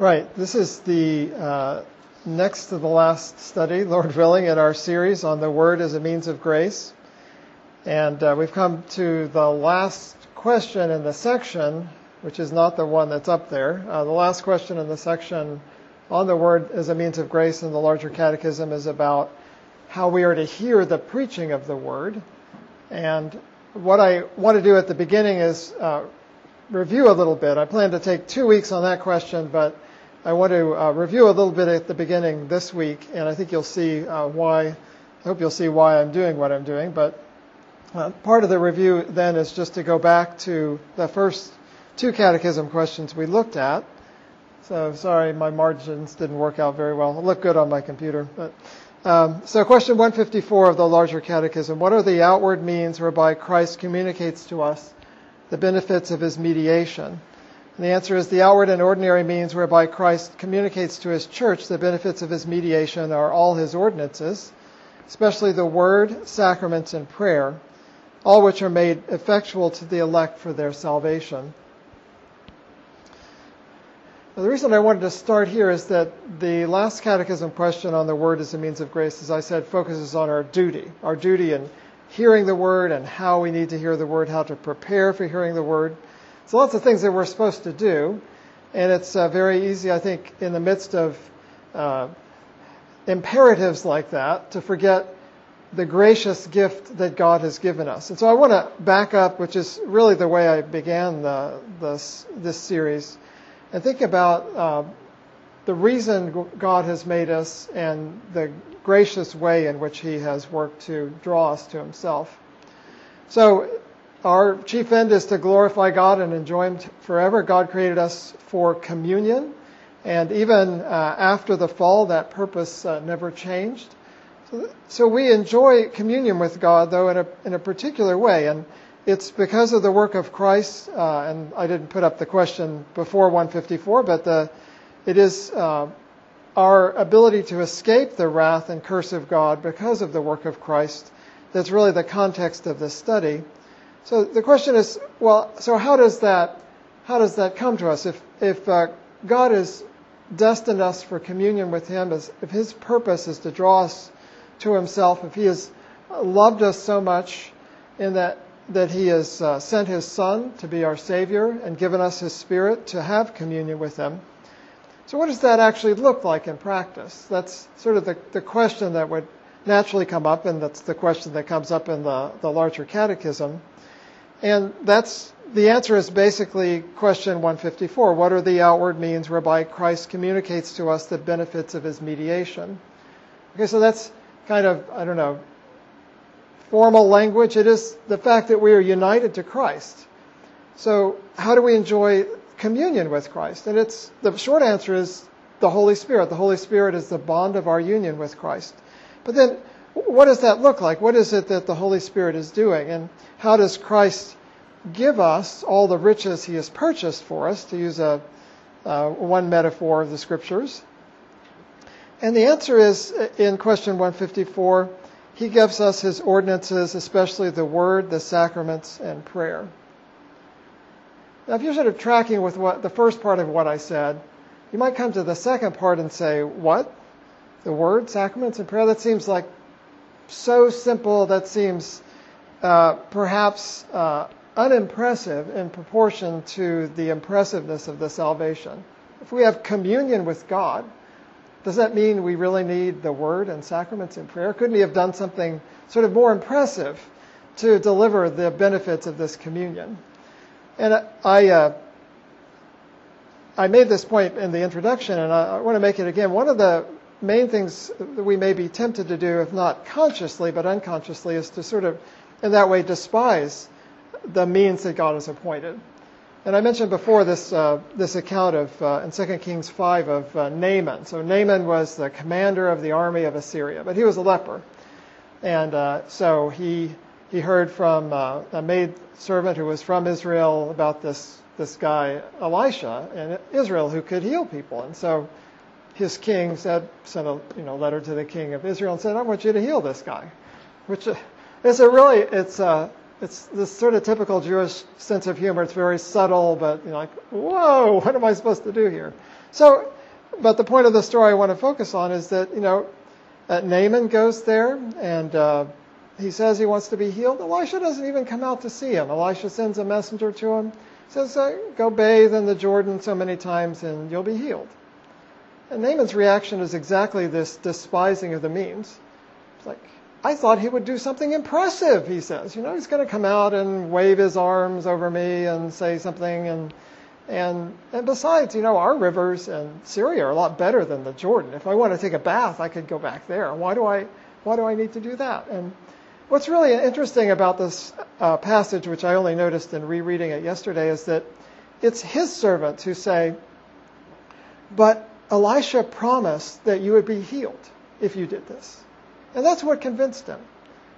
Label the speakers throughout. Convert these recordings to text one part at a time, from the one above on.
Speaker 1: Right. This is the uh, next to the last study, Lord willing, in our series on the Word as a means of grace. And uh, we've come to the last question in the section, which is not the one that's up there. Uh, the last question in the section on the Word as a means of grace in the larger catechism is about how we are to hear the preaching of the Word. And what I want to do at the beginning is uh, review a little bit. I plan to take two weeks on that question, but I want to uh, review a little bit at the beginning this week, and I think you'll see uh, why. I hope you'll see why I'm doing what I'm doing. But uh, part of the review then is just to go back to the first two catechism questions we looked at. So sorry, my margins didn't work out very well. It looked good on my computer, but. Um, so, question 154 of the larger catechism What are the outward means whereby Christ communicates to us the benefits of his mediation? And the answer is the outward and ordinary means whereby Christ communicates to his church the benefits of his mediation are all his ordinances, especially the word, sacraments, and prayer, all which are made effectual to the elect for their salvation. Now, the reason I wanted to start here is that the last catechism question on the word as a means of grace, as I said, focuses on our duty, our duty in hearing the word and how we need to hear the word, how to prepare for hearing the word. So lots of things that we're supposed to do, and it's uh, very easy, I think, in the midst of uh, imperatives like that, to forget the gracious gift that God has given us. And so I want to back up, which is really the way I began the, this, this series, and think about uh, the reason God has made us and the gracious way in which He has worked to draw us to Himself. So our chief end is to glorify God and enjoy Him forever. God created us for communion, and even uh, after the fall, that purpose uh, never changed. So, so, we enjoy communion with God, though, in a, in a particular way, and it's because of the work of Christ. Uh, and I didn't put up the question before 154, but the, it is uh, our ability to escape the wrath and curse of God because of the work of Christ that's really the context of this study. So the question is, well, so how does that how does that come to us? If if uh, God has destined us for communion with Him, if His purpose is to draw us to Himself, if He has loved us so much in that that He has uh, sent His Son to be our Savior and given us His Spirit to have communion with Him. So what does that actually look like in practice? That's sort of the, the question that would naturally come up, and that's the question that comes up in the, the larger catechism. And that's the answer is basically question 154. What are the outward means whereby Christ communicates to us the benefits of his mediation? Okay, so that's kind of, I don't know, formal language. It is the fact that we are united to Christ. So, how do we enjoy communion with Christ? And it's the short answer is the Holy Spirit. The Holy Spirit is the bond of our union with Christ. But then what does that look like? What is it that the Holy Spirit is doing? And how does Christ give us all the riches he has purchased for us, to use a, uh, one metaphor of the scriptures? And the answer is in question 154 he gives us his ordinances, especially the word, the sacraments, and prayer. Now, if you're sort of tracking with what the first part of what I said, you might come to the second part and say, What? The word, sacraments, and prayer? That seems like so simple that seems uh, perhaps uh, unimpressive in proportion to the impressiveness of the salvation. If we have communion with God, does that mean we really need the word and sacraments and prayer? Couldn't he have done something sort of more impressive to deliver the benefits of this communion? And I, uh, I made this point in the introduction, and I, I want to make it again. One of the main things that we may be tempted to do, if not consciously but unconsciously, is to sort of, in that way, despise the means that God has appointed. And I mentioned before this uh, this account of uh, in 2 Kings 5 of uh, Naaman. So Naaman was the commander of the army of Assyria, but he was a leper, and uh, so he he heard from uh, a maid servant who was from Israel about this this guy Elisha in Israel who could heal people, and so his king said, sent a you know letter to the king of Israel and said, I want you to heal this guy, which is a really it's a it's this sort of typical Jewish sense of humor. It's very subtle, but you know, like, whoa, what am I supposed to do here? So, but the point of the story I want to focus on is that, you know, uh, Naaman goes there and uh, he says he wants to be healed. Elisha doesn't even come out to see him. Elisha sends a messenger to him, says, uh, Go bathe in the Jordan so many times and you'll be healed. And Naaman's reaction is exactly this despising of the means. It's like, I thought he would do something impressive, he says. You know, he's going to come out and wave his arms over me and say something. And, and, and besides, you know, our rivers in Syria are a lot better than the Jordan. If I want to take a bath, I could go back there. Why do I, why do I need to do that? And what's really interesting about this uh, passage, which I only noticed in rereading it yesterday, is that it's his servants who say, But Elisha promised that you would be healed if you did this. And that's what convinced him.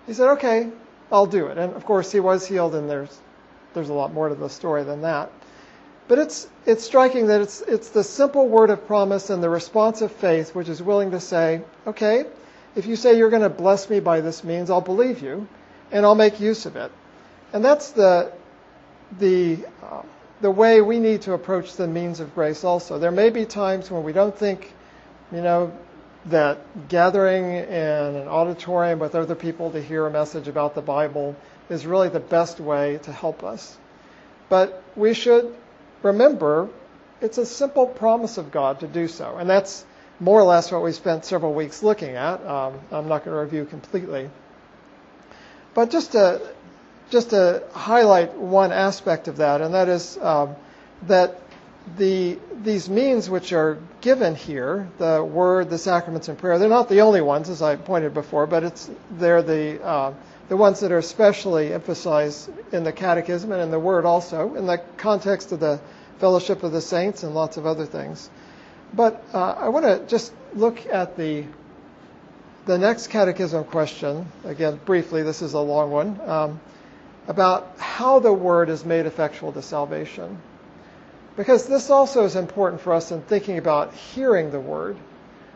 Speaker 1: He said, okay, I'll do it. And of course, he was healed, and there's, there's a lot more to the story than that. But it's, it's striking that it's, it's the simple word of promise and the response of faith which is willing to say, okay, if you say you're going to bless me by this means, I'll believe you, and I'll make use of it. And that's the, the, uh, the way we need to approach the means of grace also. There may be times when we don't think, you know, that gathering in an auditorium with other people to hear a message about the Bible is really the best way to help us. But we should remember it's a simple promise of God to do so. And that's more or less what we spent several weeks looking at. Um, I'm not going to review completely. But just to, just to highlight one aspect of that, and that is um, that the, these means which are given here, the word, the sacraments, and prayer, they're not the only ones, as I pointed before, but it's, they're the, uh, the ones that are especially emphasized in the catechism and in the word also, in the context of the fellowship of the saints and lots of other things. But uh, I want to just look at the, the next catechism question, again, briefly, this is a long one, um, about how the word is made effectual to salvation. Because this also is important for us in thinking about hearing the word.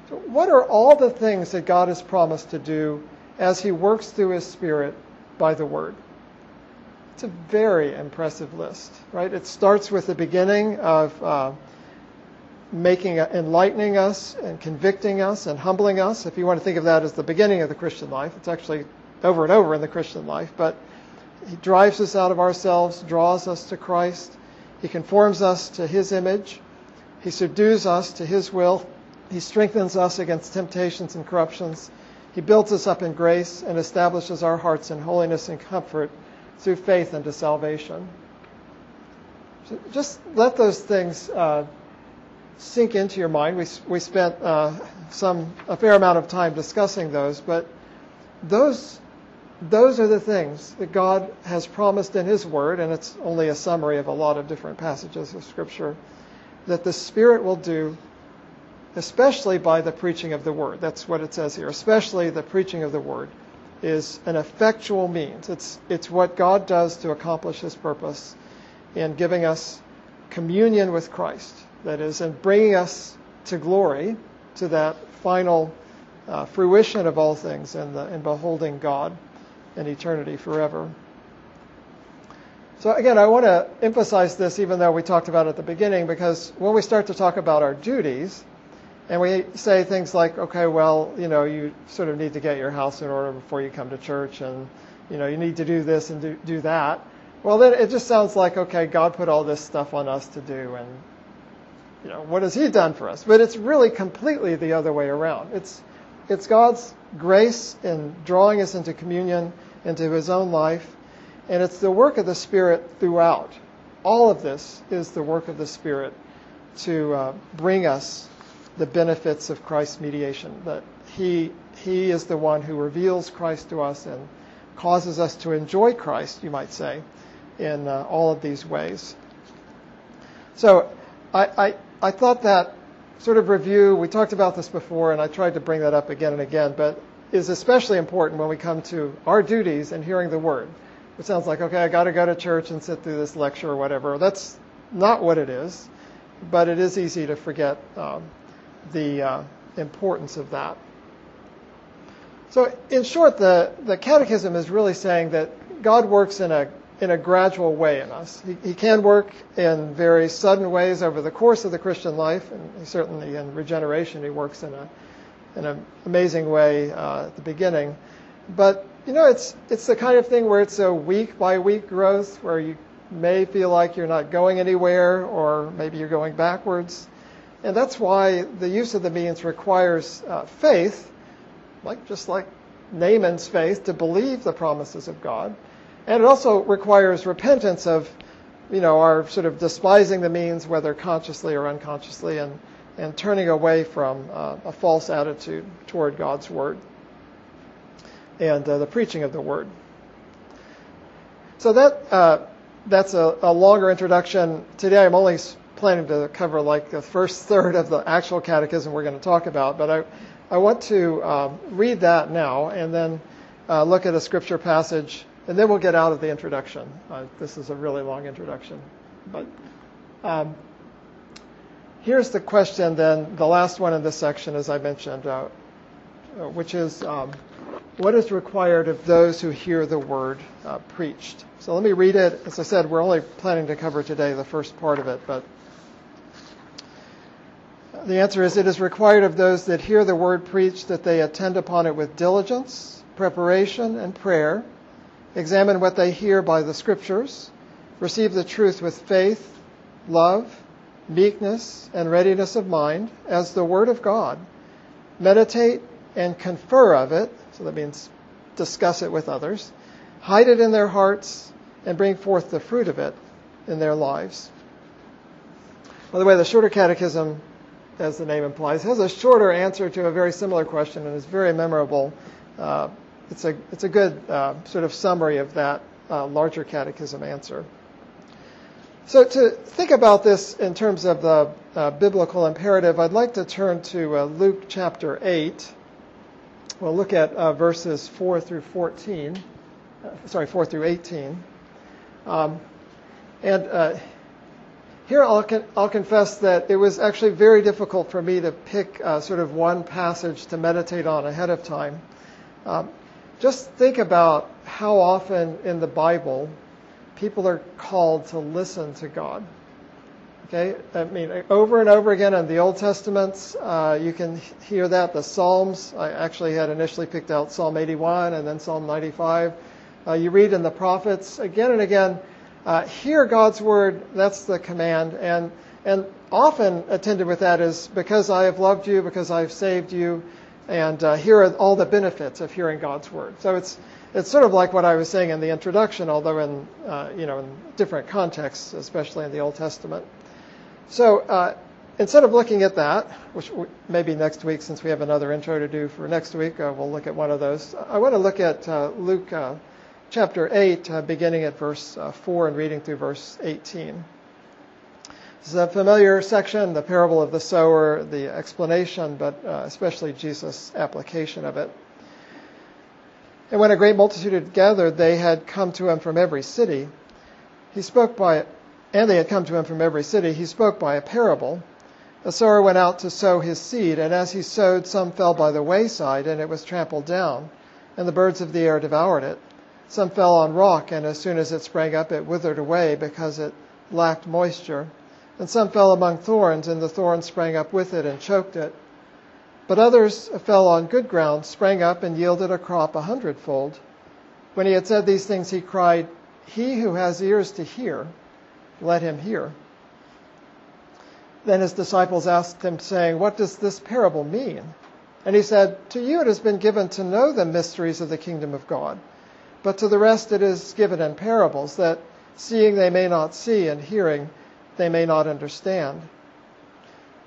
Speaker 1: So what are all the things that God has promised to do as He works through His Spirit by the word? It's a very impressive list, right? It starts with the beginning of uh, making, enlightening us and convicting us and humbling us. If you want to think of that as the beginning of the Christian life, it's actually over and over in the Christian life. But He drives us out of ourselves, draws us to Christ he conforms us to His image. He subdues us to His will. He strengthens us against temptations and corruptions. He builds us up in grace and establishes our hearts in holiness and comfort through faith unto salvation. So just let those things uh, sink into your mind. We, we spent uh, some a fair amount of time discussing those, but those those are the things that God has promised in His Word, and it's only a summary of a lot of different passages of Scripture, that the Spirit will do, especially by the preaching of the Word. That's what it says here. Especially the preaching of the Word is an effectual means. It's, it's what God does to accomplish His purpose in giving us communion with Christ. That is, in bringing us to glory, to that final uh, fruition of all things in, the, in beholding God in eternity forever. So again, I want to emphasize this even though we talked about it at the beginning because when we start to talk about our duties and we say things like, okay, well, you know, you sort of need to get your house in order before you come to church and, you know, you need to do this and do, do that. Well, then it just sounds like, okay, God put all this stuff on us to do and, you know, what has He done for us? But it's really completely the other way around. It's, it's God's grace in drawing us into communion into his own life. And it's the work of the Spirit throughout. All of this is the work of the Spirit to uh, bring us the benefits of Christ's mediation. That he, he is the one who reveals Christ to us and causes us to enjoy Christ, you might say, in uh, all of these ways. So I, I, I thought that sort of review, we talked about this before, and I tried to bring that up again and again, but is especially important when we come to our duties and hearing the word. It sounds like, okay, I got to go to church and sit through this lecture or whatever. That's not what it is, but it is easy to forget um, the uh, importance of that. So, in short, the, the Catechism is really saying that God works in a in a gradual way in us. He, he, can work in very sudden ways over the course of the Christian life, and certainly in regeneration, he works in a in an amazing way uh, at the beginning. But you know, it's it's the kind of thing where it's a week by week growth, where you may feel like you're not going anywhere, or maybe you're going backwards, and that's why the use of the means requires uh, faith, like just like Naaman's faith to believe the promises of God, and it also requires repentance of, you know, our sort of despising the means, whether consciously or unconsciously, and and turning away from uh, a false attitude toward God's word and uh, the preaching of the word. So that uh, that's a, a, longer introduction. Today I'm only planning to cover like the first third of the actual catechism we're going to talk about, but I I want to um, read that now and then uh, look at a scripture passage, and then we'll get out of the introduction. Uh, this is a really long introduction, but. Um, here's the question then, the last one in this section, as I mentioned, uh, which is um, what is required of those who hear the word uh, preached? So let me read it. As I said, we're only planning to cover today the first part of it, but the answer is it is required of those that hear the word preached that they attend upon it with diligence, preparation, and prayer, examine what they hear by the scriptures, receive the truth with faith, love, meekness, and readiness of mind as the Word of God, meditate and confer of it, so that means discuss it with others, hide it in their hearts, and bring forth the fruit of it in their lives. By the way, the shorter catechism, as the name implies, has a shorter answer to a very similar question and is very memorable. Uh, it's, a, it's a good uh, sort of summary of that uh, larger catechism answer. So, to think about this in terms of the uh, biblical imperative, I'd like to turn to uh, Luke chapter 8. We'll look at uh, verses 4 through 14. Uh, sorry, 4 through 18. Um, and here I'll, con- I'll, confess that it was actually very difficult for me to pick sort of one passage to meditate on ahead of time. Um, just think about how often in the Bible people are called to listen to God. Okay, I mean, over and over again in the Old Testament, uh, you can hear that. The Psalms, I actually had initially picked out Psalm 81 and then Psalm 95. Uh, you read in the prophets again and again, uh, hear God's word. That's the command, and and often attended with that is because I have loved you, because I've saved you, and uh, here are all the benefits of hearing God's word. So it's it's sort of like what I was saying in the introduction, although in uh, you know in different contexts, especially in the Old Testament. So uh, instead of looking at that, which maybe next week, since we have another intro to do for next week, uh, we'll look at one of those. I want to look at uh, Luke uh, chapter 8, uh, beginning at verse 4 and reading through verse 18. This is a familiar section, the parable of the sower, the explanation, but uh, especially Jesus' application of it. And when a great multitude had gathered, they had come to him from every city. He spoke by, and they had come to him from every city. He spoke by a parable. A sower went out to sow his seed, and as he sowed, some fell by the wayside, and it was trampled down, and the birds of the air devoured it. Some fell on rock, and as soon as it sprang up, it withered away because it lacked moisture. And some fell among thorns, and the thorns sprang up with it and choked it. But others fell on good ground, sprang up, and yielded a crop a hundredfold. When he had said these things, he cried, He who has ears to hear, let him hear. Then his disciples asked him, saying, What does this parable mean? And he said, To you it has been given to know the mysteries of the kingdom of God, but to the rest it is given in parables, that seeing they may not see, and hearing they may not understand.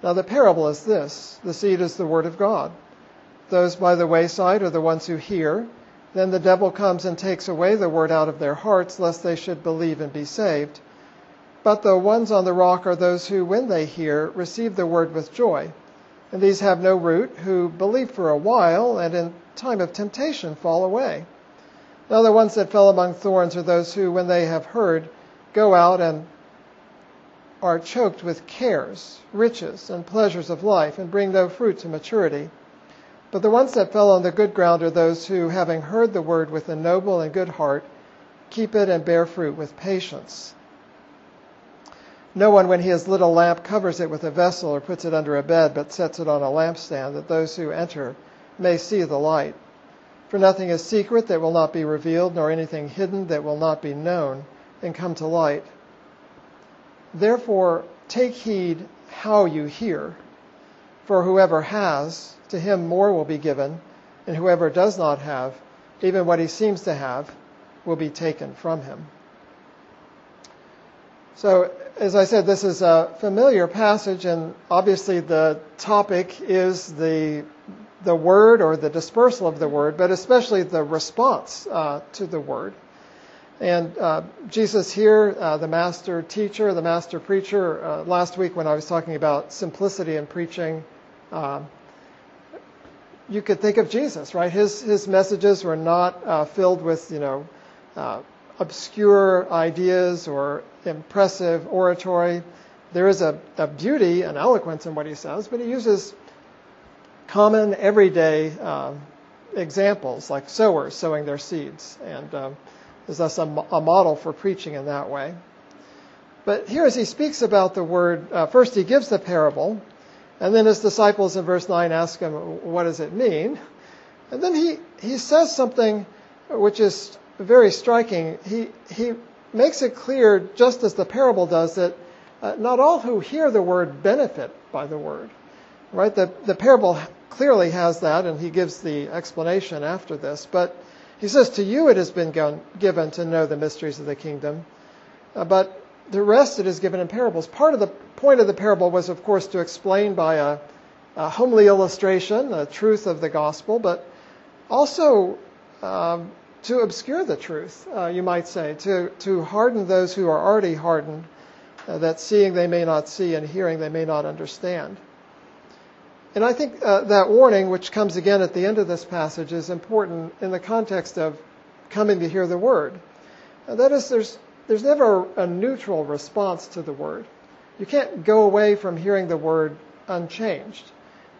Speaker 1: Now, the parable is this the seed is the word of God. Those by the wayside are the ones who hear. Then the devil comes and takes away the word out of their hearts, lest they should believe and be saved. But the ones on the rock are those who, when they hear, receive the word with joy. And these have no root, who believe for a while, and in time of temptation fall away. Now, the ones that fell among thorns are those who, when they have heard, go out and are choked with cares, riches, and pleasures of life, and bring no fruit to maturity. But the ones that fell on the good ground are those who, having heard the word with a noble and good heart, keep it and bear fruit with patience. No one, when he has lit a lamp, covers it with a vessel or puts it under a bed, but sets it on a lampstand, that those who enter may see the light. For nothing is secret that will not be revealed, nor anything hidden that will not be known and come to light. Therefore, take heed how you hear. For whoever has, to him more will be given, and whoever does not have, even what he seems to have, will be taken from him. So, as I said, this is a familiar passage, and obviously the topic is the the word or the dispersal of the word, but especially the response uh, to the word. And uh, Jesus here, uh, the master teacher, the master preacher, uh, last week when I was talking about simplicity in preaching, um, you could think of Jesus, right? His his messages were not uh, filled with you know uh, obscure ideas or impressive oratory. There is a, a beauty and eloquence in what he says, but he uses common everyday examples like sowers sowing their seeds, and um, is thus a, a, model for preaching in that way. But here, as he speaks about the word, uh, first he gives the parable, and then his disciples in verse 9 ask him, What does it mean? And then he, he says something which is very striking. He, he makes it clear, just as the parable does, that uh, not all who hear the word benefit by the word. Right? The, the parable clearly has that, and he gives the explanation after this. But he says, To you it has been given to know the mysteries of the kingdom, uh, but the rest it is given in parables. Part of the point of the parable was, of course, to explain by a, a homely illustration the truth of the gospel, but also um, to obscure the truth, uh, you might say, to, to harden those who are already hardened, uh, that seeing they may not see and hearing they may not understand. And I think uh, that warning, which comes again at the end of this passage, is important in the context of coming to hear the word. Uh, that is, there's, there's never a neutral response to the word. You can't go away from hearing the word unchanged,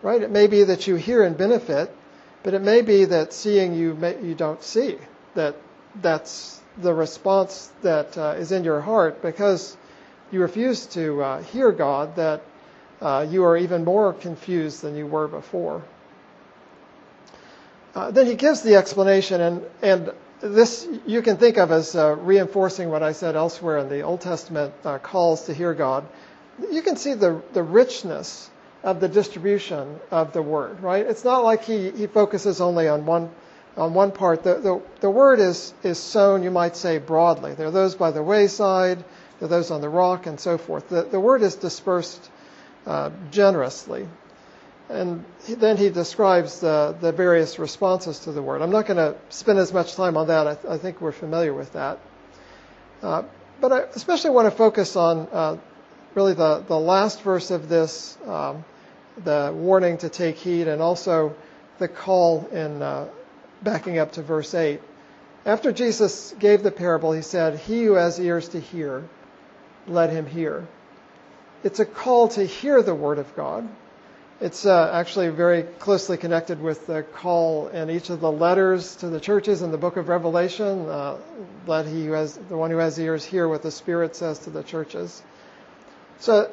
Speaker 1: right? It may be that you hear and benefit, but it may be that seeing you may, you don't see. That that's the response that uh, is in your heart because you refuse to uh, hear God. That uh, you are even more confused than you were before. Uh, then he gives the explanation, and, and this you can think of as uh, reinforcing what I said elsewhere in the Old Testament uh, calls to hear God. You can see the, the richness of the distribution of the word, right? It's not like he, he focuses only on one on one part. The, the, the word is, is sown, you might say, broadly. There are those by the wayside, there are those on the rock, and so forth. The, the word is dispersed uh, generously. And then he describes the, the various responses to the word. I'm not going to spend as much time on that. I, th- I think we're familiar with that. Uh, but I especially want to focus on uh, really the, the last verse of this, um, the warning to take heed, and also the call in uh, backing up to verse 8. After Jesus gave the parable, he said, He who has ears to hear, let him hear. It's a call to hear the Word of God. It's uh, actually very closely connected with the call in each of the letters to the churches in the book of Revelation. Uh, let he who has the one who has ears hear what the Spirit says to the churches. So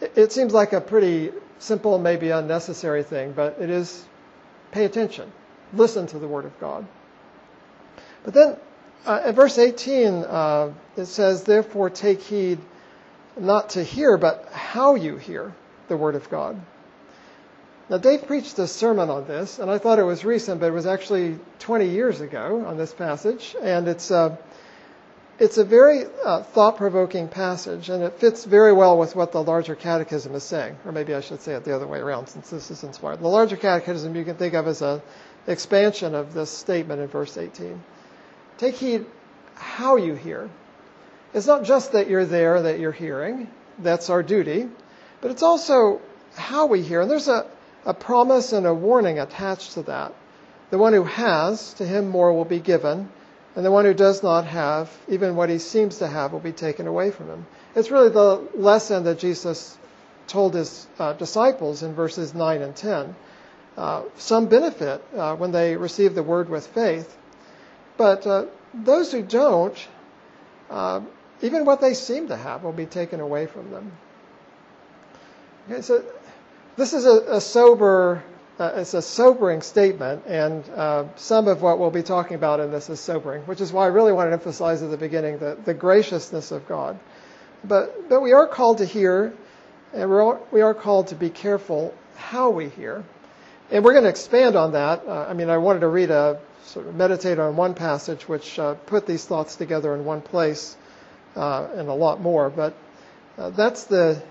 Speaker 1: it, seems like a pretty simple, maybe unnecessary thing, but it is pay attention, listen to the Word of God. But then uh, at verse 18, uh, it says, Therefore take heed not to hear, but how you hear the Word of God. Now, Dave preached a sermon on this, and I thought it was recent, but it was actually 20 years ago on this passage, and it's a, it's a very uh, thought provoking passage, and it fits very well with what the larger catechism is saying. Or maybe I should say it the other way around, since this is inspired. The larger catechism you can think of as an expansion of this statement in verse 18. Take heed how you hear. It's not just that you're there, that you're hearing. That's our duty. But it's also how we hear. And there's a, a promise and a warning attached to that. The one who has, to him more will be given. And the one who does not have, even what he seems to have, will be taken away from him. It's really the lesson that Jesus told his uh, disciples in verses 9 and 10. Uh, some benefit uh, when they receive the word with faith, but uh, those who don't, uh, even what they seem to have will be taken away from them. Okay, so this is a, a sober, uh, it's a sobering statement, and uh, some of what we'll be talking about in this is sobering, which is why I really want to emphasize at the beginning the, the graciousness of God. But, but we are called to hear, and we're all, we are called to be careful how we hear. And we're going to expand on that. Uh, I mean, I wanted to read a sort of meditate on one passage which uh, put these thoughts together in one place uh, and a lot more. But uh, that's the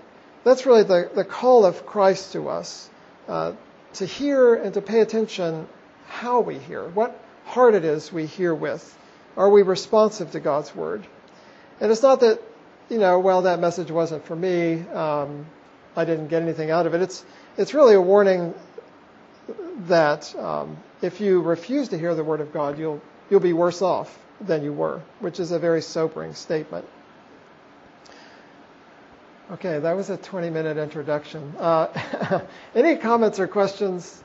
Speaker 1: that's really the, the call of Christ to us uh, to hear and to pay attention how we hear, what heart it is we hear with. Are we responsive to God's word? And it's not that you know, well, that message wasn't for me. Um, I didn't get anything out of it. It's it's really a warning that um, if you refuse to hear the word of God, you'll you'll be worse off than you were, which is a very sobering statement. Okay, that was a 20-minute introduction. Uh, any comments or questions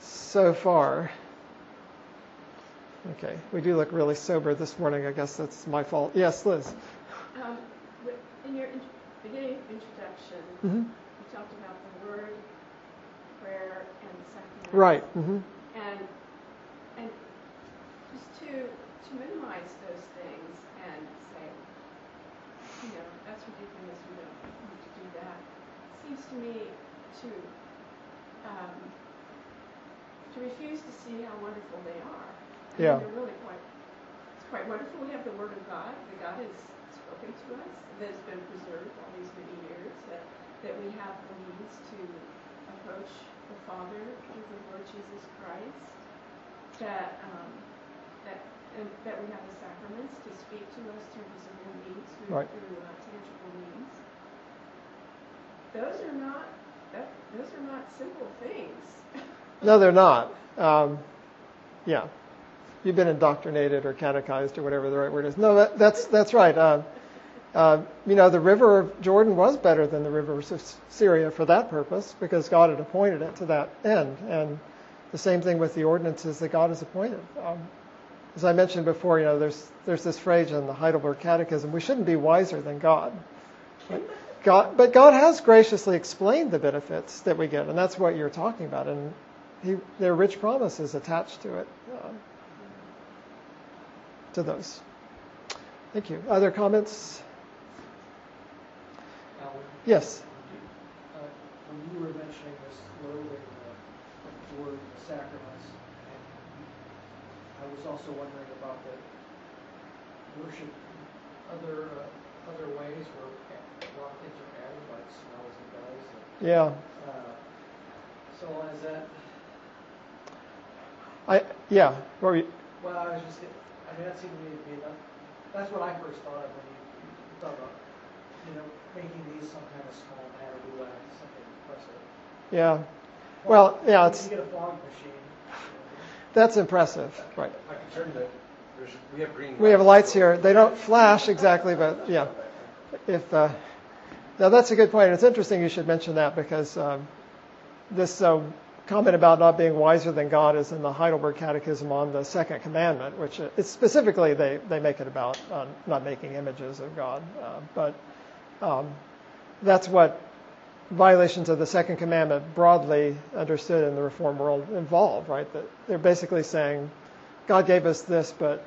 Speaker 1: so far? Okay, we do look really sober this morning. I guess that's my fault. Yes, Liz.
Speaker 2: Um, in your int- beginning introduction,
Speaker 1: Mm-hmm.
Speaker 2: you talked about the word, prayer, and the sacrament.
Speaker 1: Right. Mm-hmm.
Speaker 2: And and just to to minimize those things and say, you know, that's ridiculous. We don't need to do that. Seems to me to um, to refuse to see how wonderful they are. I mean,
Speaker 1: Yeah.
Speaker 2: they're really quite. It's quite wonderful. We have the Word of God. that God has spoken to us. That has been preserved all these many years. That that we have the means to approach the Father through the Lord Jesus Christ. That um, that and that we have the sacraments to speak to us through visible means, through,
Speaker 1: Right.
Speaker 2: through uh, tangible means. Those are not that, those are not simple things.
Speaker 1: No, they're not. Um, yeah, you've been indoctrinated or catechized or whatever the right word is. No, that, that's that's right. Uh, uh, you know, the river of Jordan was better than the river of Syria for that purpose because God had appointed it to that end. And the same thing with the ordinances that God has appointed. Um, as I mentioned before, you know, there's there's this phrase in the Heidelberg Catechism: we shouldn't be wiser than God. God, but God has graciously explained the benefits that we get, and that's what you're talking about. And he, there are rich promises attached to it, uh, to those. Thank you. Other comments?
Speaker 3: Alan,
Speaker 1: Yes.
Speaker 3: uh, when you were mentioning this loathing the word and I was also wondering about the worship, other, uh, other ways where a lot of things are added, like smells and does. and,
Speaker 1: Yeah.
Speaker 3: uh, So is that,
Speaker 1: I yeah. What were you-
Speaker 3: well, I was just, I mean, that seemed to me to be enough, that's what I first thought of when you, you thought about, you know, making these some kind of small matter, something impressive.
Speaker 1: yeah. Well, yeah. It's
Speaker 3: You get a fog machine.
Speaker 1: That's impressive, right?
Speaker 4: My concern that there's, we have green.
Speaker 1: We have lights here. They don't flash exactly, but yeah. If uh, now that's a good point. It's interesting you should mention that because um, this uh, comment about not being wiser than God is in the Heidelberg Catechism on the Second Commandment, which uh, it's specifically they they make it about uh, not making images of God, uh, but um, that's what violations of the Second Commandment, broadly understood in the Reform world, involve. Right? That they're basically saying God gave us this, but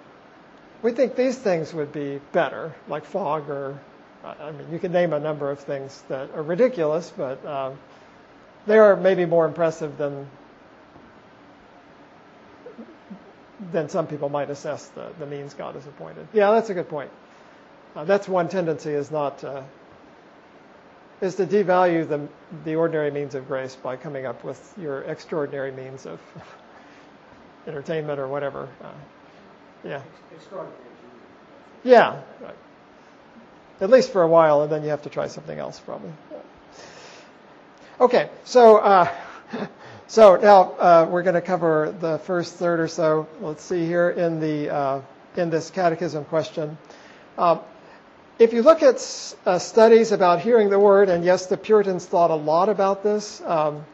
Speaker 1: we think these things would be better, like fog or, I mean, you can name a number of things that are ridiculous, but um, they are maybe more impressive than than some people might assess the, the means God has appointed. Yeah, that's a good point. Uh, that's one tendency is not uh, is to devalue the the ordinary means of grace by coming up with your extraordinary means of entertainment or whatever. Uh, yeah. Yeah, right. At least for a while, and then you have to try something else, probably. Okay, so uh, so now uh, we're going to cover the first third or so. Let's see here in the uh, in this catechism question. If you look at uh, studies about hearing the word, and yes, the Puritans thought a lot about this. Um,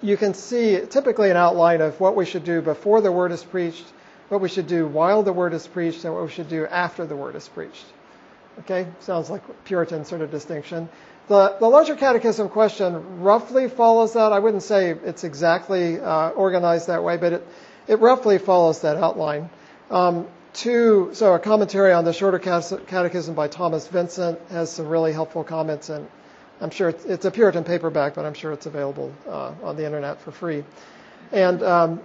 Speaker 1: you can see typically an outline of what we should do before the word is preached, what we should do while the word is preached and what we should do after the word is preached. Okay, sounds like Puritan sort of distinction. The, the larger catechism question roughly follows that. I wouldn't say it's exactly uh, organized that way, but it, it roughly follows that outline. Um, two, so a commentary on the shorter catechism by Thomas Vincent has some really helpful comments, and I'm sure it's, it's a Puritan paperback, but I'm sure it's available uh, on the internet for free. And um,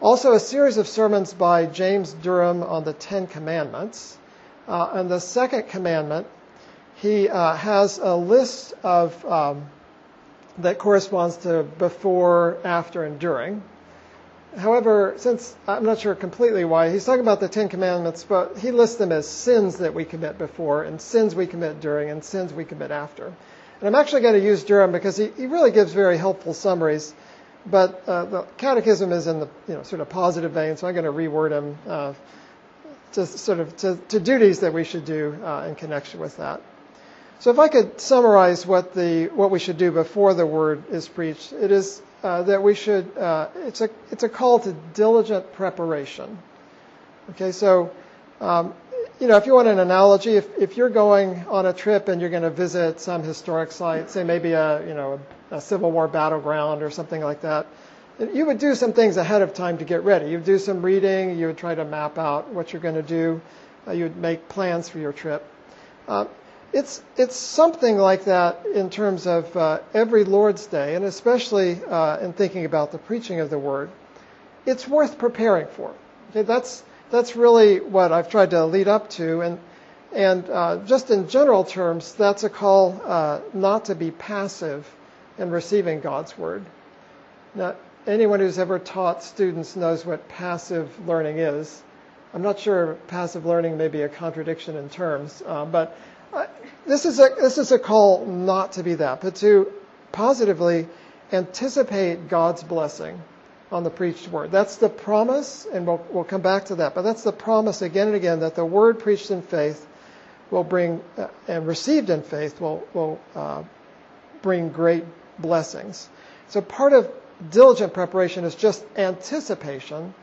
Speaker 1: also a series of sermons by James Durham on the Ten Commandments. Uh, and the second commandment, he uh, has a list of um, that corresponds to before, after, and during. However, since I'm not sure completely why, he's talking about the Ten Commandments, but he lists them as sins that we commit before, and sins we commit during, and sins we commit after. And I'm actually going to use Durham because he, he really gives very helpful summaries. But uh, the catechism is in the you know sort of positive vein, so I'm going to reword him uh, to sort of to, to, duties that we should do uh, in connection with that. So if I could summarize what the what we should do before the word is preached, it is uh, that we should uh, it's a it's a call to diligent preparation. Okay, so um, you know if you want an analogy, if if you're going on a trip and you're going to visit some historic site, say maybe a you know a, a Civil War battleground or something like that, you would do some things ahead of time to get ready. You'd do some reading. You would try to map out what you're going to do. Uh, you would make plans for your trip. Uh, it's it's something like that in terms of uh, every Lord's Day, and especially uh, in thinking about the preaching of the Word. It's worth preparing for. Okay, that's that's really what I've tried to lead up to, and and uh, just in general terms, that's a call uh, not to be passive in receiving God's Word. Now, anyone who's ever taught students knows what passive learning is. I'm not sure passive learning may be a contradiction in terms, uh, but this is a this is a call not to be that, but to positively anticipate God's blessing on the preached word. That's the promise, and we'll we'll come back to that. But that's the promise again and again that the word preached in faith will bring uh, and received in faith will will uh, bring great blessings. So part of diligent preparation is just anticipation,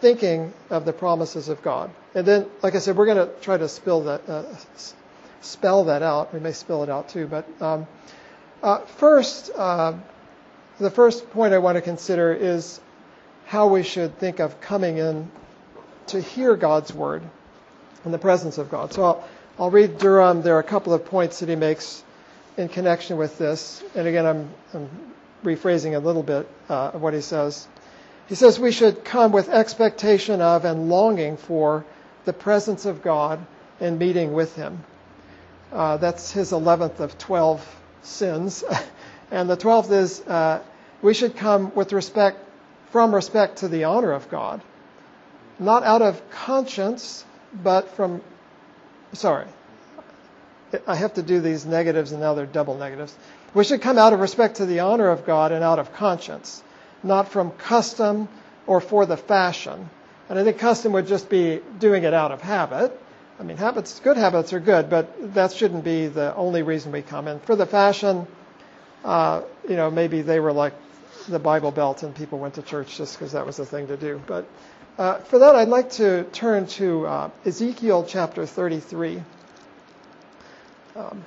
Speaker 1: thinking of the promises of God. And then, like I said, we're going to try to spill that, uh, spell that out. We may spell it out too. But um, uh, first, uh, the first point I want to consider is how we should think of coming in to hear God's word in the presence of God. So I'll, I'll read Durham. There are a couple of points that he makes in connection with this. And again, I'm, I'm rephrasing a little bit uh, of what he says. He says we should come with expectation of and longing for the presence of God and meeting with Him. Uh, that's his 11th of 12 sins. and the 12th is uh, we should come with respect, from respect to the honor of God, not out of conscience, but from, sorry, I have to do these negatives and now they're double negatives. We should come out of respect to the honor of God and out of conscience, not from custom or for the fashion. And I think custom would just be doing it out of habit. I mean, habits, good habits are good, but that shouldn't be the only reason we come. And for the fashion, uh, you know, maybe they were like the Bible Belt and people went to church just because that was the thing to do. But uh, for that, I'd like to turn to uh, Ezekiel chapter 33. Um,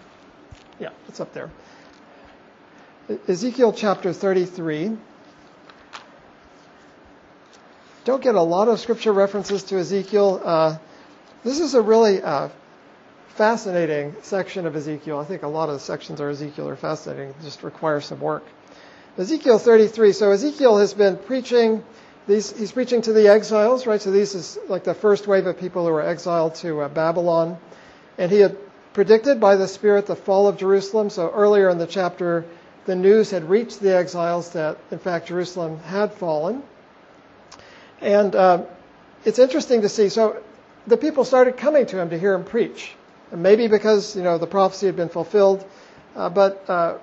Speaker 1: yeah, it's up there. Ezekiel chapter 33. Don't get a lot of scripture references to Ezekiel. This is a really uh, fascinating section of Ezekiel. I think a lot of the sections of Ezekiel are fascinating, just require some work. Ezekiel 33. So Ezekiel has been preaching. These, he's preaching to the exiles, right? So this is like the first wave of people who were exiled to uh, Babylon, and he had predicted by the Spirit the fall of Jerusalem. So earlier in the chapter, the news had reached the exiles that, in fact, Jerusalem had fallen. And uh, it's interesting to see. So the people started coming to him to hear him preach. And maybe because, you know, the prophecy had been fulfilled. Uh, but, uh,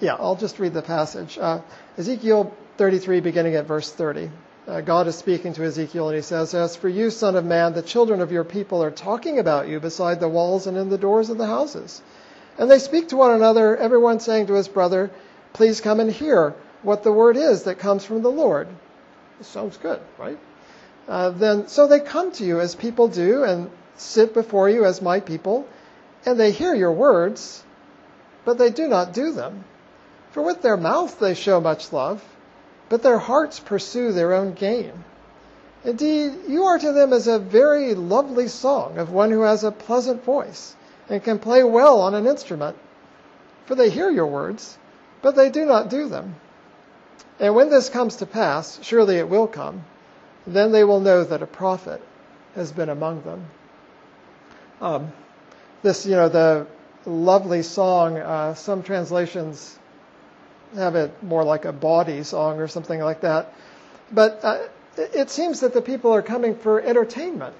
Speaker 1: yeah, I'll just read the passage. Uh, Ezekiel 33, beginning at verse 30. Uh, God is speaking to Ezekiel, and he says, As for you, son of man, the children of your people are talking about you beside the walls and in the doors of the houses. And they speak to one another, everyone saying to his brother, Please come and hear what the word is that comes from the Lord. This sounds good, right? Uh, then so they come to you as people do and sit before you as my people, and they hear your words, but they do not do them. For with their mouth they show much love, but their hearts pursue their own gain. Indeed, you are to them as a very lovely song of one who has a pleasant voice and can play well on an instrument. For they hear your words, but they do not do them. And when this comes to pass, surely it will come, then they will know that a prophet has been among them. Um, this, you know, the lovely song, uh, some translations have it more like a bawdy song or something like that. But uh, it seems that the people are coming for entertainment.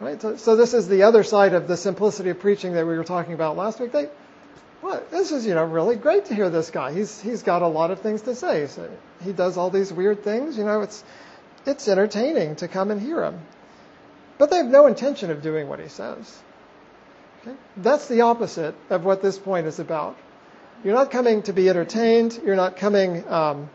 Speaker 1: Right? So, so, this is the other side of the simplicity of preaching that we were talking about last week. They, well, this is you know really great to hear this guy. He's he's got a lot of things to say. So he does all these weird things. You know, it's it's entertaining to come and hear him. But they have no intention of doing what he says. Okay? That's the opposite of what this point is about. You're not coming to be entertained. You're not coming um,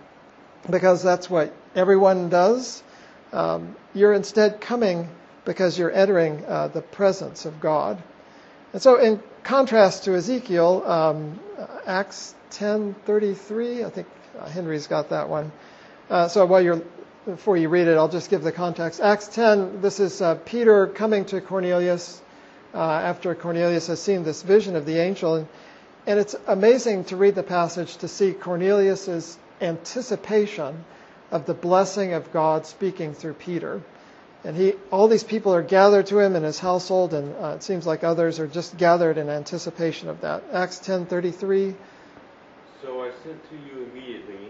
Speaker 1: because that's what everyone does. Um, you're instead coming because you're entering uh, the presence of God. And so, in contrast to Ezekiel, um, Acts 10:33, I think uh, Henry's got that one. Uh, so while you're before you read it, I'll just give the context. Acts 10. This is uh, Peter coming to Cornelius uh, after Cornelius has seen this vision of the angel, and, and it's amazing to read the passage to see Cornelius's anticipation of the blessing of God speaking through Peter. And he, all these people are gathered to him in his household, and uh, it seems like others are just gathered in anticipation of that. Acts 10:33.
Speaker 5: So I sent to you immediately,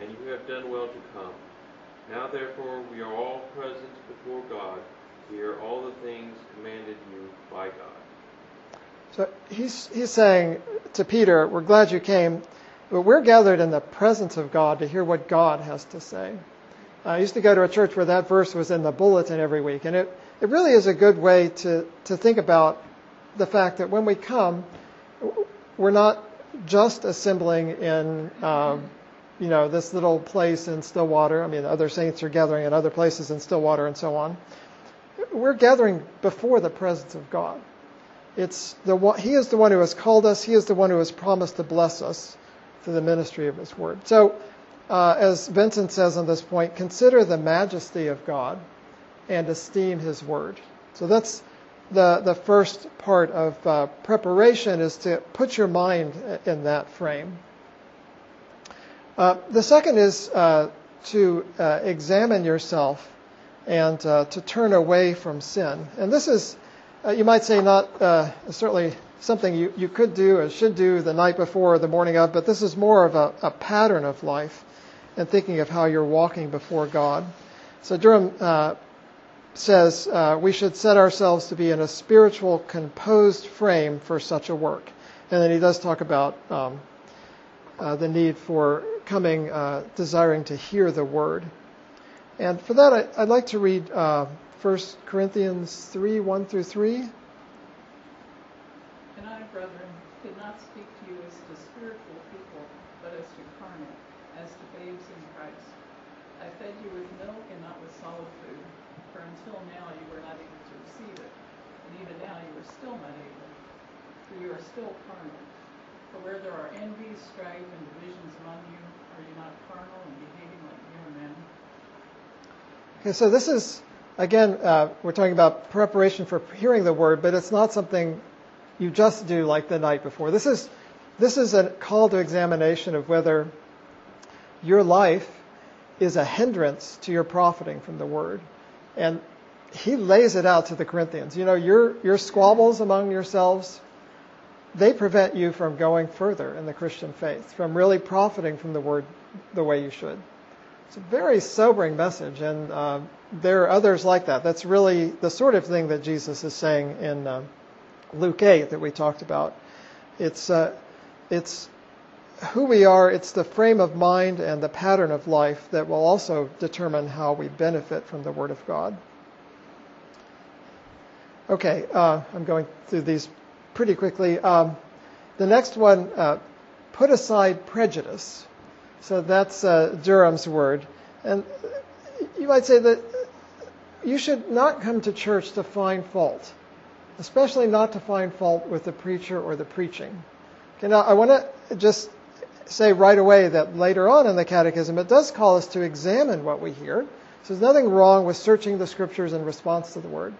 Speaker 5: and you have done well to come. Now therefore we are all present before God to hear all the things commanded you by God.
Speaker 1: So he's he's saying to Peter, "We're glad you came." But we're gathered in the presence of God to hear what God has to say. I used to go to a church where that verse was in the bulletin every week, and it, it really is a good way to, to think about the fact that when we come, we're not just assembling in, um, you know, this little place in Stillwater. I mean, other saints are gathering in other places in Stillwater and so on. We're gathering before the presence of God. It's the one, He is the one who has called us. He is the one who has promised to bless us through the ministry of His Word. So, uh, as Vincent says on this point, consider the majesty of God and esteem His Word. So that's the the first part of uh, preparation is to put your mind in that frame. Uh, the second is uh, to uh, examine yourself and uh, to turn away from sin. And this is, you might say, not certainly something you, you could do or should do the night before or the morning of, but this is more of a, a pattern of life and thinking of how you're walking before God. So Durham uh, says uh, we should set ourselves to be in a spiritual, composed frame for such a work. And then he does talk about um, uh, the need for coming, uh, desiring to hear the word. And for that, I, would like to read uh, 1 Corinthians 3 1 through 3.
Speaker 2: And I, brethren, did not speak to you as to spiritual people, but as to carnal, as to babes in Christ. I fed you with milk and not with solid food, for until now you were not able to receive it, and even now you are still not able, for you are still carnal. For where there are envy, strife, and divisions among you,
Speaker 1: Okay, so this is again, uh, we're talking about preparation for hearing the word, but it's not something you just do like the night before. This is, this is a call to examination of whether your life is a hindrance to your profiting from the word. And he lays it out to the Corinthians. You know, your, your squabbles among yourselves, they prevent you from going further in the Christian faith, from really profiting from the word the way you should. It's a very sobering message, and uh, there are others like that. That's really the sort of thing that Jesus is saying in. Uh, Luke 8 that we talked about. It's, uh, it's who we are, it's the frame of mind and the pattern of life that will also determine how we benefit from the Word of God. Okay, uh, I'm going through these pretty quickly. Um, the next one, uh, put aside prejudice. So that's uh, Durham's word. And you might say that you should not come to church to find fault, especially not to find fault with the preacher or the preaching. Okay, now I want to just say right away that later on in the Catechism, it does call us to examine what we hear. So there's nothing wrong with searching the Scriptures in response to the Word.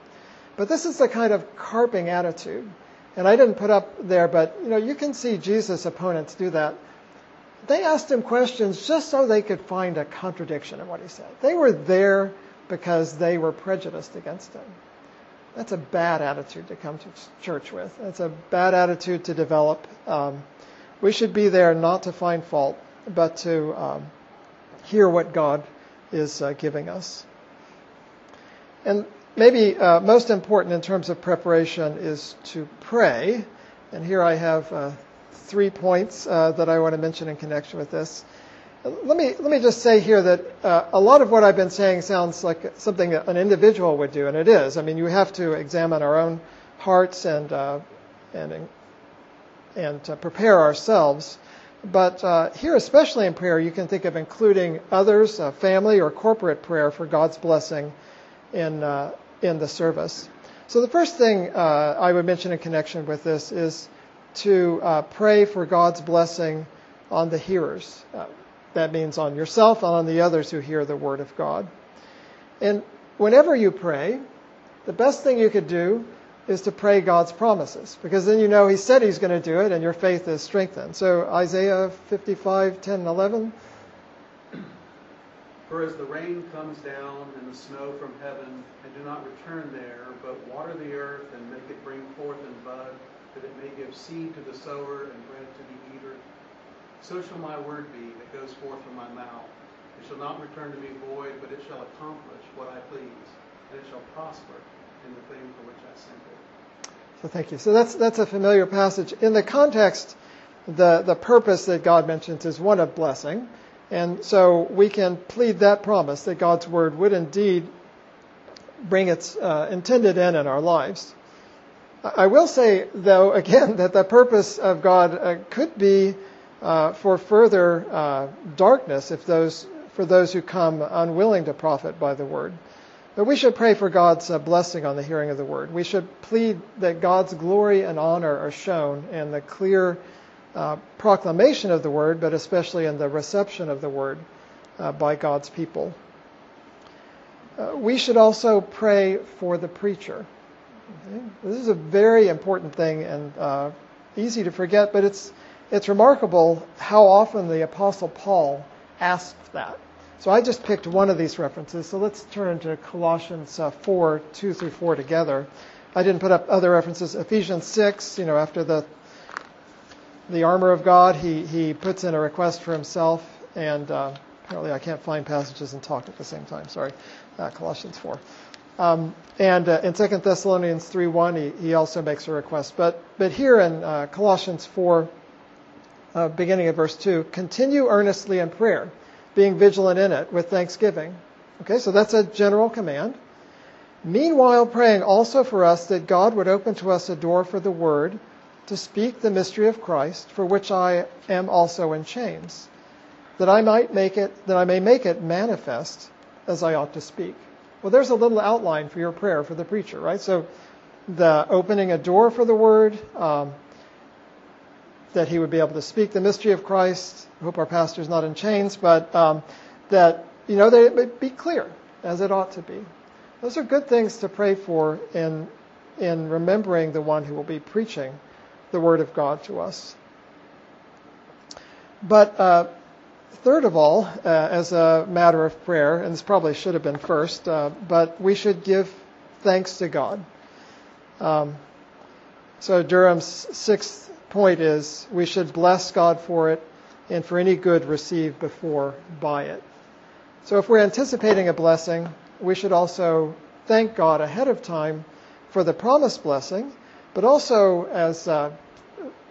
Speaker 1: But this is the kind of carping attitude. And I didn't put up there, but you know, you can see Jesus' opponents do that. They asked him questions just so they could find a contradiction in what he said. They were there because they were prejudiced against him. That's a bad attitude to come to church with. That's a bad attitude to develop. Um, we should be there not to find fault, but to um, hear what God is uh, giving us. And maybe uh, most important in terms of preparation is to pray. And here I have uh, three points uh, that I want to mention in connection with this. Let me let me just say here that uh, a lot of what I've been saying sounds like something that an individual would do, and it is. I mean, you have to examine our own hearts and uh, and and prepare ourselves. But uh, here, especially in prayer, you can think of including others, family, or corporate prayer for God's blessing in in the service. So the first thing uh, I would mention in connection with this is to uh, pray for God's blessing on the hearers. Uh, that means on yourself and on the others who hear the Word of God. And whenever you pray, the best thing you could do is to pray God's promises, because then you know He said He's going to do it and your faith is strengthened. So Isaiah 55, 10 and 11.
Speaker 6: For as the rain comes down and the snow from heaven, and do not return there, but water the earth and make it bring forth and bud, that it may give seed to the sower and bread to the eater, so shall my word be that goes forth from my mouth. It shall not return to me void, but it shall accomplish what I please, and it shall prosper in the thing for which I sent it.
Speaker 1: So thank you. So that's that's a familiar passage. In the context, the the purpose that God mentions is one of blessing, and so we can plead that promise that God's word would indeed bring its uh, intended end in our lives. I will say, though, again, that the purpose of God uh, could be uh, for further uh, darkness if those for those who come unwilling to profit by the word. But we should pray for God's uh, blessing on the hearing of the word. We should plead that God's glory and honor are shown in the clear uh, proclamation of the word, but especially in the reception of the word uh, by God's people. Uh, we should also pray for the preacher. Okay? This is a very important thing and easy to forget, but it's it's remarkable how often the Apostle Paul asked that. So I just picked one of these references. So let's turn to Colossians uh, 4, 2 through 4 together. I didn't put up other references. Ephesians 6, you know, after the the armor of God, he, he puts in a request for himself. And uh, apparently I can't find passages and talk at the same time. Sorry. Uh, Colossians 4. Um, and uh, in 2 Thessalonians 3.1, he, he also makes a request. But, but here in uh, Colossians 4, uh, beginning of verse 2, continue earnestly in prayer, being vigilant in it with thanksgiving. Okay, so that's a general command. Meanwhile, praying also for us that God would open to us a door for the word to speak the mystery of Christ, for which I am also in chains, that I might make it, that I may make it manifest as I ought to speak. Well, there's a little outline for your prayer for the preacher, right? So, the opening a door for the word, um, that he would be able to speak the mystery of Christ. I hope our pastor's not in chains, but um, that, you know, that it would be clear as it ought to be. Those are good things to pray for in, in remembering the one who will be preaching the Word of God to us. But uh, third of all, uh, as a matter of prayer, and this probably should have been first, uh, but we should give thanks to God. Um, so Durham's sixth point is we should bless God for it and for any good received before by it. So if we're anticipating a blessing, we should also thank God ahead of time for the promised blessing, but also as uh,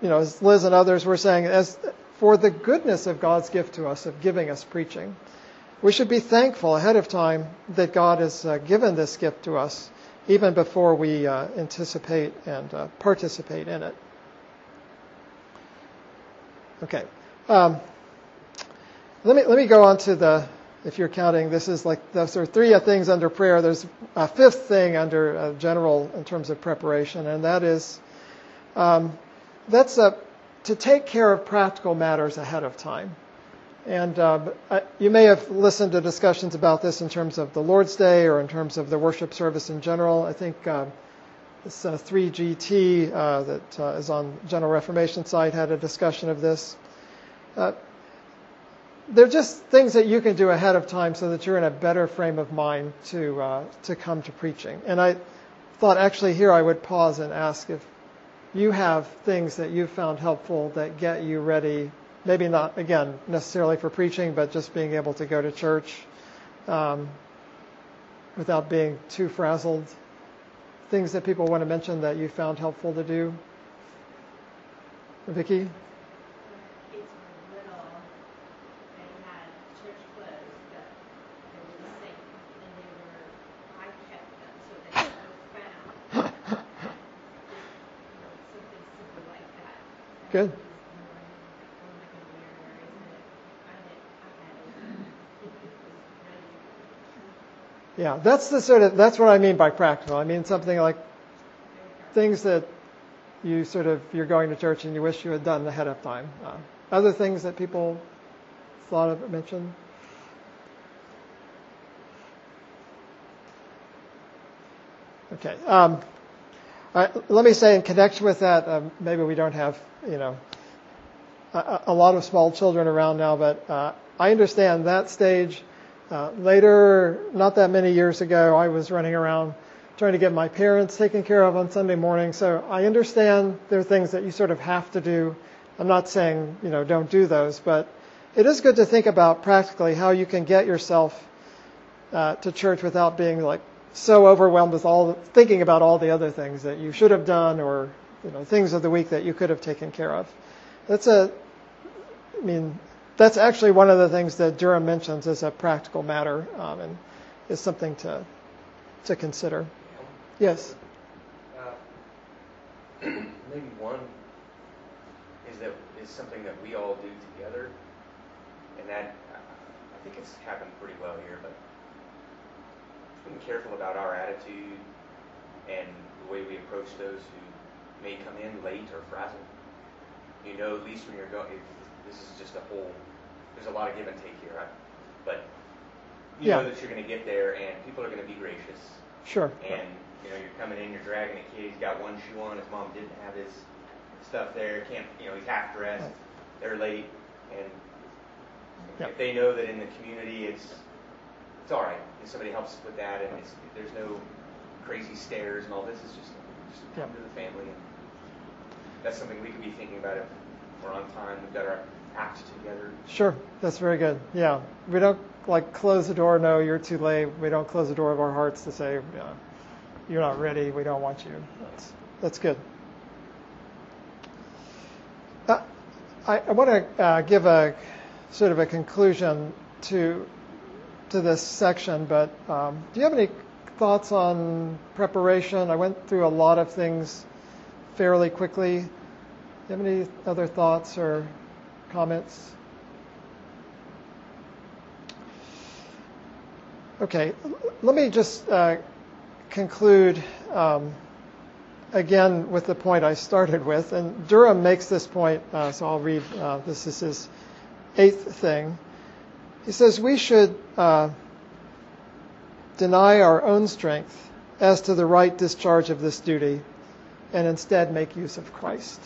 Speaker 1: you know, as Liz and others were saying, as for the goodness of God's gift to us of giving us preaching. We should be thankful ahead of time that God has uh, given this gift to us, even before we uh, anticipate and uh, participate in it. Okay. Um, let me let me go on to the if you're counting, this is like those are three things under prayer. There's a fifth thing under uh, general in terms of preparation, and that is um, that's a, to take care of practical matters ahead of time. And uh, you may have listened to discussions about this in terms of the Lord's Day or in terms of the worship service in general. I think uh, this uh, 3GT uh, that uh, is on Gentle Reformation site had a discussion of this. Uh, they're just things that you can do ahead of time so that you're in a better frame of mind to uh, to come to preaching. And I thought actually here I would pause and ask if you have things that you've found helpful that get you ready. Maybe not again necessarily for preaching, but just being able to go to church um, without being too frazzled. Things that people want to mention that you found helpful to do. Vicki. Good. Yeah, that's the sort of that's what I mean by practical. I mean something like things that you sort of you're going to church and you wish you had done ahead of time. Uh, other things that people thought of mentioned. Okay. Um, uh, let me say in connection with that, um, maybe we don't have, you know, a, a, lot of small children around now, but uh, I understand that stage. Uh, later, not that many years ago, I was running around trying to get my parents taken care of on Sunday morning. So I understand there are things that you sort of have to do. I'm not saying, you know, don't do those, but it is good to think about practically how you can get yourself uh, to church without being like so overwhelmed with all thinking about all the other things that you should have done or you know things of the week that you could have taken care of. That's a I mean that's actually one of the things that Durham mentions as a practical matter um, and is something to to consider. Yes.
Speaker 7: Uh, maybe one is that is something that we all do together, and that I think it's happened pretty well here, but being careful about our attitude and the way we approach those who may come in late or frazzled. You know, at least when you're going, this is just a whole, there's a lot of give and take here, right? but you yeah. know that you're going to get there and people are going to be gracious.
Speaker 1: Sure.
Speaker 7: And, you know, you're coming in, you're dragging a kid, he's got one shoe on, his mom didn't have his stuff there, can't, you know, he's half dressed, they're late, and yeah. if they know that in the community it's it's all right. If somebody helps with that, and there's no crazy stairs and all this. is just just come to the family, and that's something we could be thinking about if we're on time. We've got our act together.
Speaker 1: Sure, that's very good. Yeah, we don't like close the door. No, you're too late. We don't close the door of our hearts to say yeah, you're not ready. We don't want you. That's that's good. Uh, I, I want to uh, give a sort of a conclusion to to this section, but um, do you have any thoughts on preparation? I went through a lot of things fairly quickly. Do you have any other thoughts or comments? Okay, let me just uh, conclude um, again with the point I started with. And Durham makes this point, uh, so I'll read uh, this is his eighth thing. He says we should uh, deny our own strength as to the right discharge of this duty and instead make use of Christ.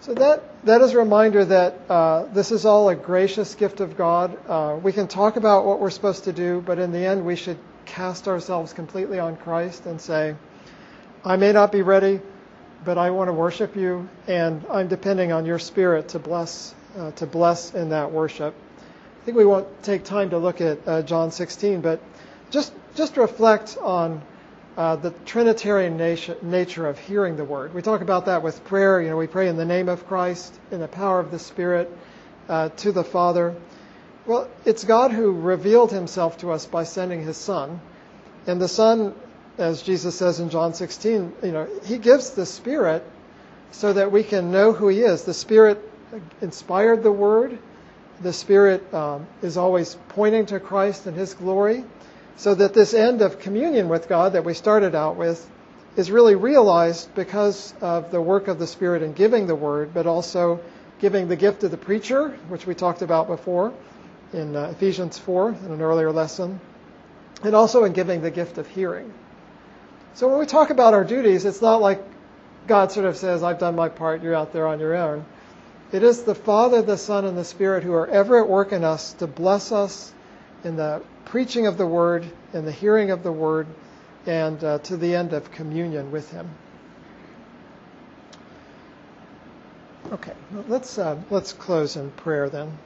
Speaker 1: So that, that is a reminder that uh, this is all a gracious gift of God. Uh, we can talk about what we're supposed to do, but in the end, we should cast ourselves completely on Christ and say, I may not be ready, but I want to worship you, and I'm depending on your Spirit to bless, uh, to bless in that worship think we won't take time to look at uh, John 16, but just just reflect on uh, the Trinitarian nature, nature of hearing the Word. We talk about that with prayer. You know, we pray in the name of Christ, in the power of the Spirit, uh, to the Father. Well, it's God who revealed Himself to us by sending His Son, and the Son, as Jesus says in John 16, you know, He gives the Spirit so that we can know who He is. The Spirit inspired the Word the Spirit um, is always pointing to Christ and His glory, so that this end of communion with God that we started out with is really realized because of the work of the Spirit in giving the Word, but also giving the gift of the preacher, which we talked about before in uh, Ephesians 4 in an earlier lesson, and also in giving the gift of hearing. So when we talk about our duties, it's not like God sort of says, I've done my part, you're out there on your own. It is the Father, the Son, and the Spirit who are ever at work in us to bless us in the preaching of the Word, in the hearing of the Word, and uh, to the end of communion with Him. Okay, let's uh, let's close in prayer then.